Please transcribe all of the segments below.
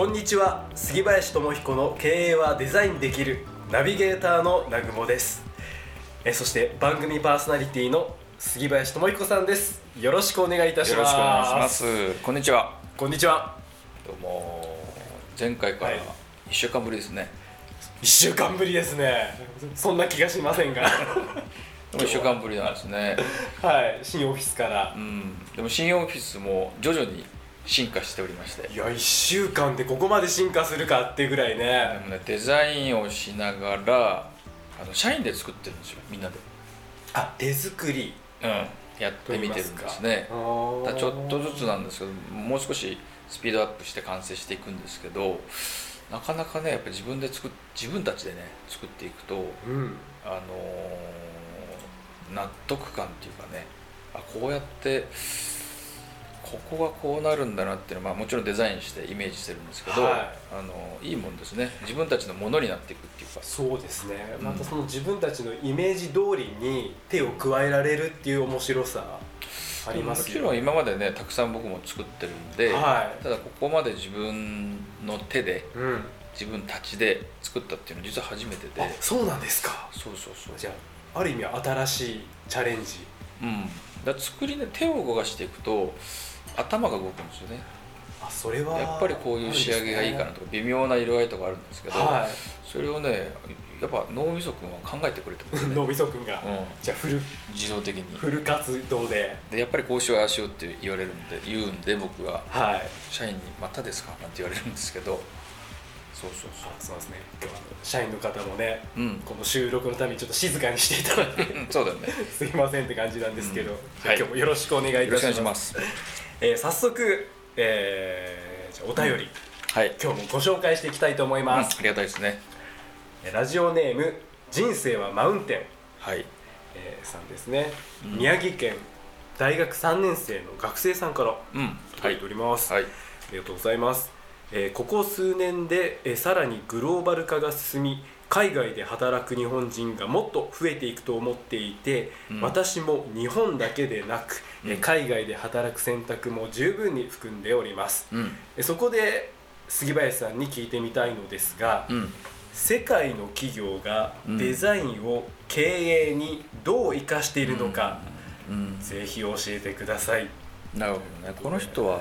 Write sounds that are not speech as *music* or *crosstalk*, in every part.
こんにちは。杉林智彦の経営はデザインできるナビゲーターの南雲です。えそして番組パーソナリティの杉林智彦さんです。よろしくお願いいたします。よろしくお願いします。こんにちは。こんにちは。どうも。前回からはい。1週間ぶりですね、一週間ぶりですね。そんな気がしませんが。1週間ぶりなんですね。はい。新オフィスから。うん。でも新オフィスも徐々に進化しておりまして。いや1週間でここまで進化するかっていうぐらいでねもねデザインをしながらあの社員で作ってるんですよみんなで、あ手作り。うん、やってみてるんですね。ちょっとずつなんですけどもう少しスピードアップして完成していくんですけどなかなかねやっぱり自分で作っ自分たちでね作っていくとうん。あのー納得感っていうかねあこうやってここがこうなるんだなっていうのは、まあ、もちろんデザインしてイメージしてるんですけど、はい。あのいいもんですね。自分たちのものになっていくっていうか。そうですね。うん。またその自分たちのイメージ通りに手を加えられるっていう面白さありますもちろん今までねたくさん僕も作ってるんで、はい。ただここまで自分の手でうん。自分たちで作ったっていうのは実は初めてで。あそうなんですか。そうそうそう。じゃあある意味新しいチャレンジ。うん。だ作りね手を動かしていくと頭が動くんですよね。あそれはやっぱりこういう仕上げがいいかなとか微妙な色合いとかあるんですけど、はそれをねやっぱ脳みそくんは考えてくれてね、*laughs* 脳みそくんが、うん、じゃあフル自動的に。フル活動で。でやっぱりこうしようああしようって言われるんで言うんで僕は。はい。社員に「またですか?」なんて言われるんですけど。そうそうあそうですね。今日は社員の方もねそううん。この収録のためにちょっと静かにしていただいてうんそうだよねすいませんって感じなんですけど、うん今日もよろしくお願いいたしますえー早速、えーじゃあお便り、はい、今日もご紹介していきたいと思いうん、あます、りがたいですね。えラジオネーム人生はマウンテン、はい。えーさんですね、うん。宮城県大学3年生の学生さんから届いております、はい。ありがとうございます、えーここ数年で、えーさらにグローバル化が進み海外で働く日本人がもっと増えていくと思っていて、うん。私も日本だけでなく、えーうん。海外で働く選択も十分に含んでおります、うん。えーそこで杉林さんに聞いてみたいのですが、うん。世界の企業がうん。デザインを経営にどう生かしているのか、うん。ぜひ教えてください。なるほどね。この人は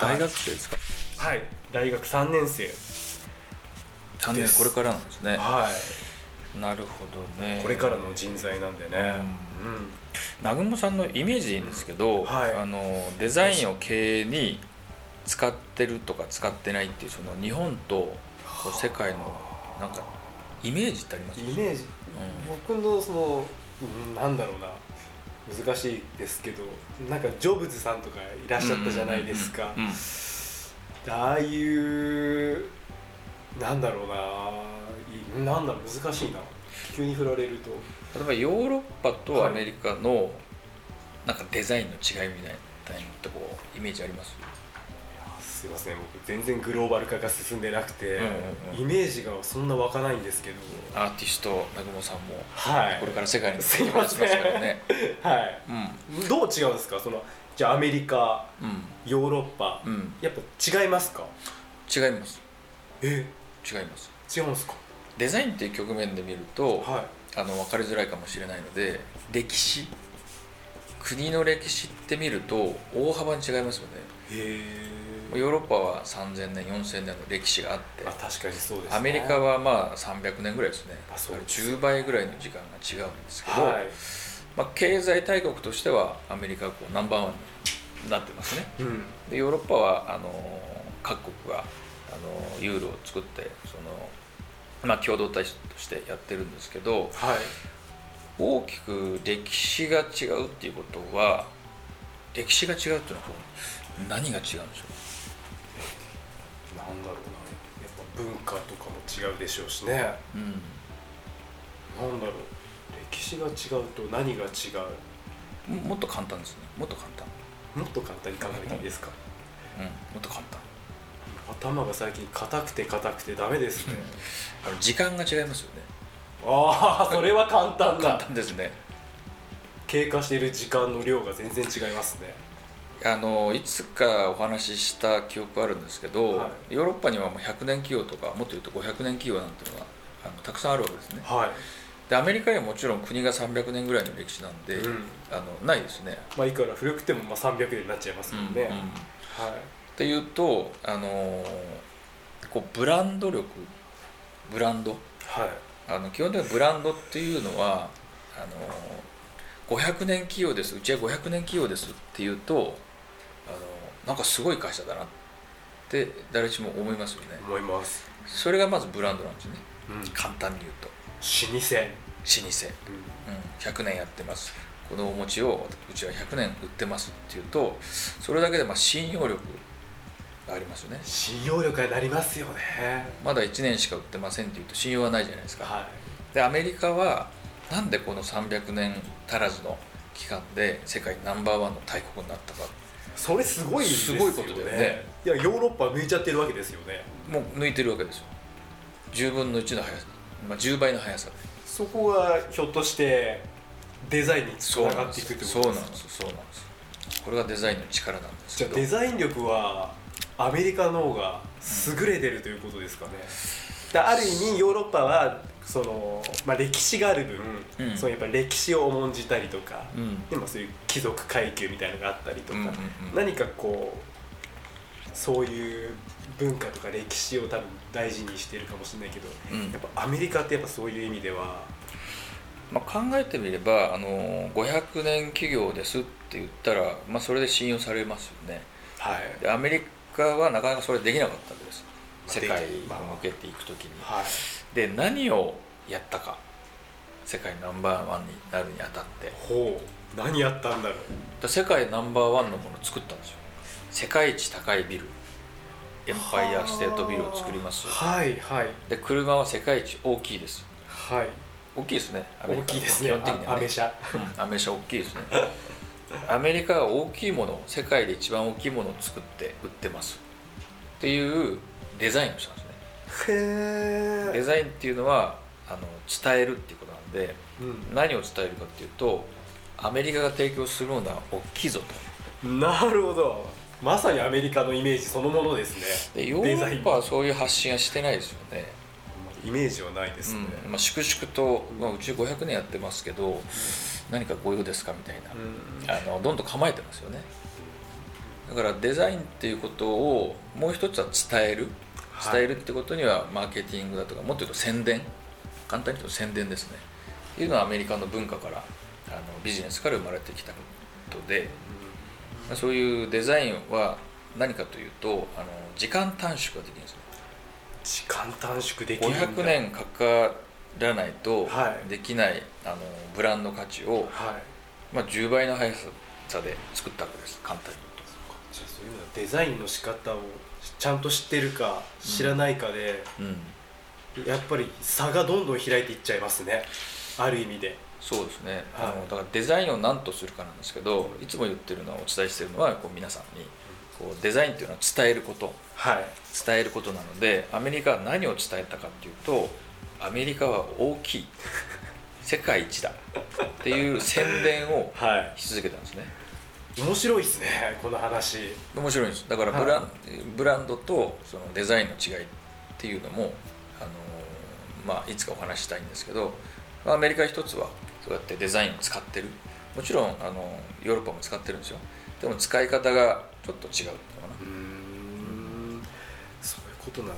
大学生ですか、はい。大学3年生3年これからなんですね。はい。なるほどね。これからの人材なんでね、南雲さんのイメージでいいんですけど、はい。あのデザインを経営に使ってるとか使ってないっていうその日本と世界のなんかイメージってあります？イメージ、僕のそのうんなんだろうな。難しいですけどなんかジョブズさんとかいらっしゃったじゃないですか、うんうん。ああいうなんだろうな。いなんだろう。難しいな。急に振られると。例えばヨーロッパとアメリカのなんかデザインの違いみたいなとこイメージあります？すいません。僕全然グローバル化が進んでなくて、うんうんうん。イメージがそんな湧かないんですけど。アーティスト南雲さんもはい。これから世界にすいませんますからね。はい。うん。どう違うんですか？そのじゃあアメリカうん。ヨーロッパ、うん。やっぱ違いますか？違います。え？違います。違うんですか？デザインっていう局面で見ると、はあの分かりづらいかもしれないので歴史。国の歴史って見ると大幅に違いますよね。いへえヨーロッパは3000年4000年の歴史があってあ確かにそうです、ね、アメリカはまあ300年ぐらいですね。あそうです10倍ぐらいの時間が違うんですけど、はい。まあ、経済大国としてはアメリカがこうナンバーワンになってますね。うん。でヨーロッパはあの各国があのユーロを作ってその、まあ、共同体としてやってるんですけどはい。大きく歴史が違うっていうことは歴史が違うっていうのは何が違うんでしょなんだろうな。やっぱ文化とかも違うでしょうしね。うん。なんだろう。歴史が違うと何が違う？ももっと簡単ですね。もっと簡単。もっと簡単に考えていいですか？うん。もっと簡単頭が最近硬くて硬くてダメですね。あの時間が違いますよね。ああそれは簡単簡だ単ですね。経過している時間の量が全然違いますね。あのいつかお話しした記憶あるんですけど、はヨーロッパにはもう100年企業とかもっと言うと500年企業なんていうのがあのたくさんあるわけですね。はい。でアメリカにはもちろん国が300年ぐらいの歴史なんで、うん。あのないですね、まあいくら古くてもまあ300年になっちゃいますもんね、うんうん。はいっていうとあのこうブランド力ブランド？はい。あの基本的にブランドっていうのはあの500年企業です。うちは500年企業ですっていうとあのなんかすごい会社だなって誰しも思いますよね。思います、それがまずブランドなんですよね。うん、老簡単に言うと。舗、老舗、うん、100年やってます。このお餅をうちは100年売ってますっていうとそれだけでまあ信用力がありますよね。信用力がなりますよね。まだ1年しか売ってませんっていうと信用はないじゃないですか。はでアメリカはなんでこの300年足らずの期間で世界ナンバーワンの大国になったか。いそれすごいですよね。すごいことだよね。いやヨーロッパ抜いちゃってるわけですよね。もう抜いてるわけですよ。10分の1の速さ、まあ、10倍の速さで。そこがひょっとしてデザインにつながっていくってことそうなんですよ。そうなんですこれがデザインの力なんですじゃあけどデザイン力はアメリカの方が優れてるということですかね、だある意味ヨーロッパはその、まあ、歴史がある分、うん。そのやっぱ歴史を重んじたりとか、うん。でもそういう貴族階級みたいなのがあったりとか、うんうんうん。何かこうそういう文化とか歴史を多分大事にしてるかもしれないけど、うん。やっぱアメリカってやっぱそういう意味ではまあ、考えてみればあの500年企業ですって言ったら、まあ、それで信用されますよね。はい。でアメリカはなかなかそれできなかったわけです。世界にまあ向けていく時に。はい。で何をやったか。世界ナンバーワンになるにあたって。ほう。何やったんだろう。で世界ナンバーワンのものを作ったんですよ。世界一高いビル。エンパイアステートビルを作ります。はいはい。で車は世界一大きいです。はい。大きいですね。大きいですね。基本的にはね。あアメ車。うんアメ車大きいですねアメリカは大きいもの世界で一番大きいものを作って売ってます。っていうデザインをしたんですね。へえ、デザインっていうのはあの伝えるっていうことなんでう何を伝えるかっていうとアメリカが提供するものは大きいぞと。ん、なるほど。まさにアメリカのイメージそのものですね。でヨーロッパはそういう発信はしてないですよね、イメージはないですね、うん。まあ、粛々と、まあ、うち500年やってますけど何かご用ですかみたいな、うん。あのどんどん構えてますよね。だからデザインっていうことをもう一つは伝える。はい。伝えるってことにはマーケティングだとかもっと言うと宣伝。簡単に言うと宣伝ですね。っていうのはアメリカの文化からあのビジネスから生まれてきたことで。そういうデザインは何かというとあの時間短縮ができるんですね時間短縮できるんだ。500年かからないとはい。できない、あのブランド価値を、はい。まあ、10倍の速さで作ったわけです。簡単にじゃあそういうのはデザインの仕方をちゃんと知ってるか知らないかで、言うと、うん、やっぱり差がどんどん開いていっちゃいますね。ある意味で。そうですね、はい。あのだからデザインを何とするかなんですけどいつも言ってるのはお伝えしてるのはこう皆さんにこうデザインっていうのは伝えること。はい。伝えることなのでアメリカは何を伝えたかっていうとアメリカは大きい *laughs* 世界一だっていう宣伝をはい。し続けたんですね。面白いですねこの話。面白いんです。だからブラン,、ブランドとそのデザインの違いっていうのもあの、まあ、いつかお話ししたいんですけどまあアメリカ一つはそうやってデザインを使ってる。もちろんあのヨーロッパも使ってるんですよ。でも使い方がちょっと違うのかうーん。そういうことなんだっ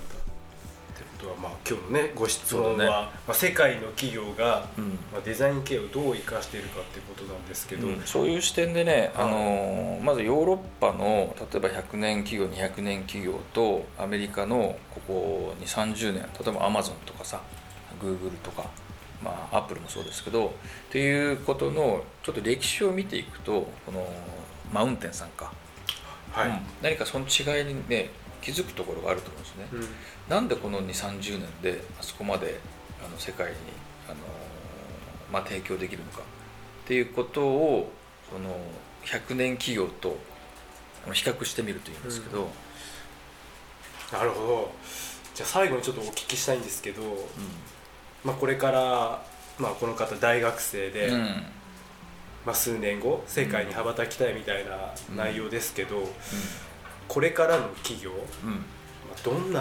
てことはまあ今日のねご質問は、ね。まあ、世界の企業が、な、うん。まあ、デザイン系をどう生かしているかってことなんですけど、うん。そういう視点でね、はい。あのまずヨーロッパの例えば100年企業200年企業とアメリカのここ2 3 0年例えばアマゾンとかさグーグルとか、まあ、アップルもそうですけどっていうことのちょっと歴史を見ていくとこのマウンテンさんか、はい、うん。何かその違いにね気づくところがあると思うんですね、うん。なんでこの2 3 0年であそこまであの世界にあの、まあ、提供できるのか。っていうことをその100年企業とあの比較してみるというんですけど、なるほど。じゃあ最後にちょっとお聞きしたいんですけど、まあ、これから、まあ、この方大学生で、うんまあ、数年後世界に羽ばたきたいみたいな内容ですけど、これからの企業、うん。うんまあ、どんな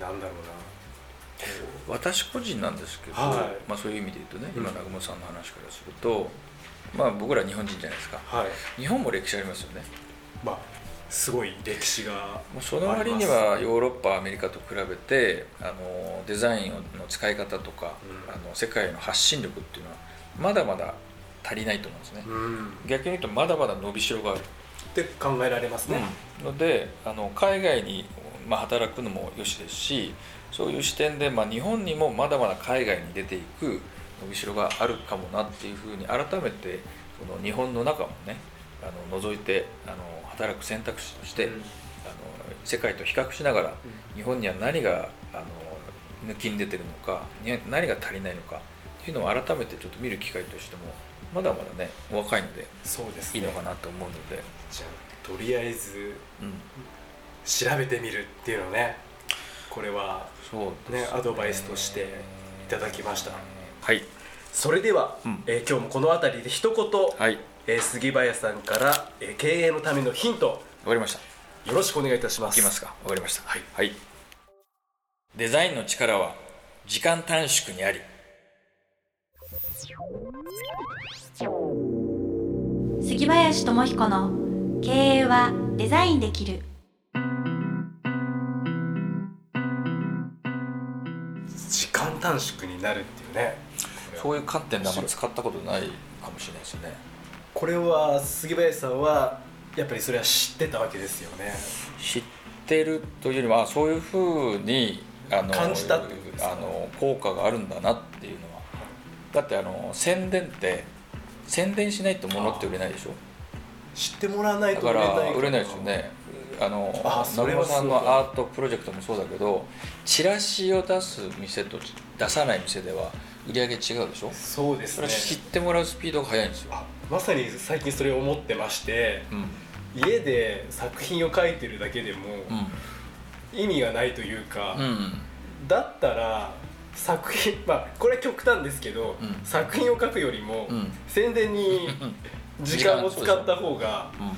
なんだろうな。こ私個人なんですけど、はい。まあ、そういう意味で言うとねうん。今南雲さんの話からすると、まあ、僕ら日本人じゃないですか。うはい。日本も歴史ありますよね。まあすごい歴史がその割にはヨーロッパアメリカと比べてあのデザインの使い方とか、うん。あの世界の発信力っていうのはまだまだ足りないと思うんですね、うん。逆に言うとまだまだ伸びしろがある、って考えられますね、のであの海外に、まあ、働くのもよしですしそういう視点で、まあ、日本にもまだまだ海外に出ていく伸びしろがあるかもなっていうふうに改めてその日本の中もねあの覗いてあの働く選択肢として、うん。あの世界と比較しながら日本には何があの抜きに出てるのかに何が足りないのかっていうのを改めてちょっと見る機会としてもまだまだねお若いのでそうですね。いいのかなと思うので、じゃあとりあえずうん、調べてみるっていうのねこれはそうですねアドバイスとしていただきました。はい。それでは、うん。えー今日もこの辺りで一言、はいえー杉林さんから、えー経営のためのヒント。わかりました。よろしくお願いいたします。いきますか。わかりました。はい、デザインの力は時間短縮にあり。杉林智彦の経営はデザインできる。時間短縮になるっていうね。そういう観点であんまり使ったことないかもしれないですねこれは杉林さんはやっぱりそれは知ってたわけですよね。知ってるというよりはそういうふうにあの感じたっていうあの効果があるんだなっていうのは。だってあの宣伝って宣伝しないと物って売れないでしょ？知ってもらわないと売れないら売れないですよねあのあそれは南野さんのアートプロジェクトもそうだけどチラシを出す店と出さない店では売り上げ違うでしょ？そうですね。知ってもらうスピードが速いんですよ、あまさに最近それを思ってましてうん。家で作品を描いてるだけでもうん。意味がないというか、うん。だったら作品まあこれは極端ですけど、うん。作品を描くよりも、うん。宣伝に *laughs* 時間を使った方がうん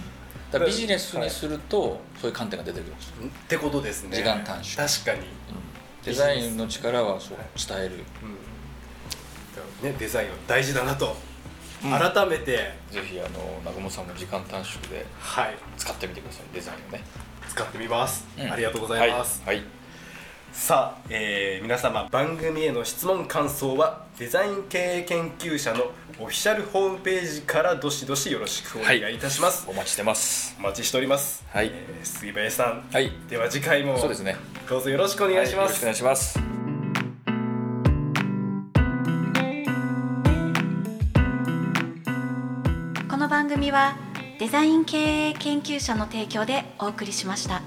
だからビジネスにすると、そういう観点が出てくるんですよ、ってことですね。時間短縮。確かに、デザインの力はそう伝えるうんね、デザインは大事だなと、うん。改めて。ぜひあの南雲さんも時間短縮ではい。使ってみてください。デザインをね、使ってみます、うん。ありがとうございます、はい、はいさあ、えー皆様番組への質問感想はデザイン経営研究者のオフィシャルホームページからどしどしよろしくお願いいたします、お待ちしてます。お待ちしております、はい。えー杉林さん、はい。では次回もそうですね。どうぞよろしくお願いします、はよろしくお願いします。この番組はデザイン経営研究者の提供でお送りしました。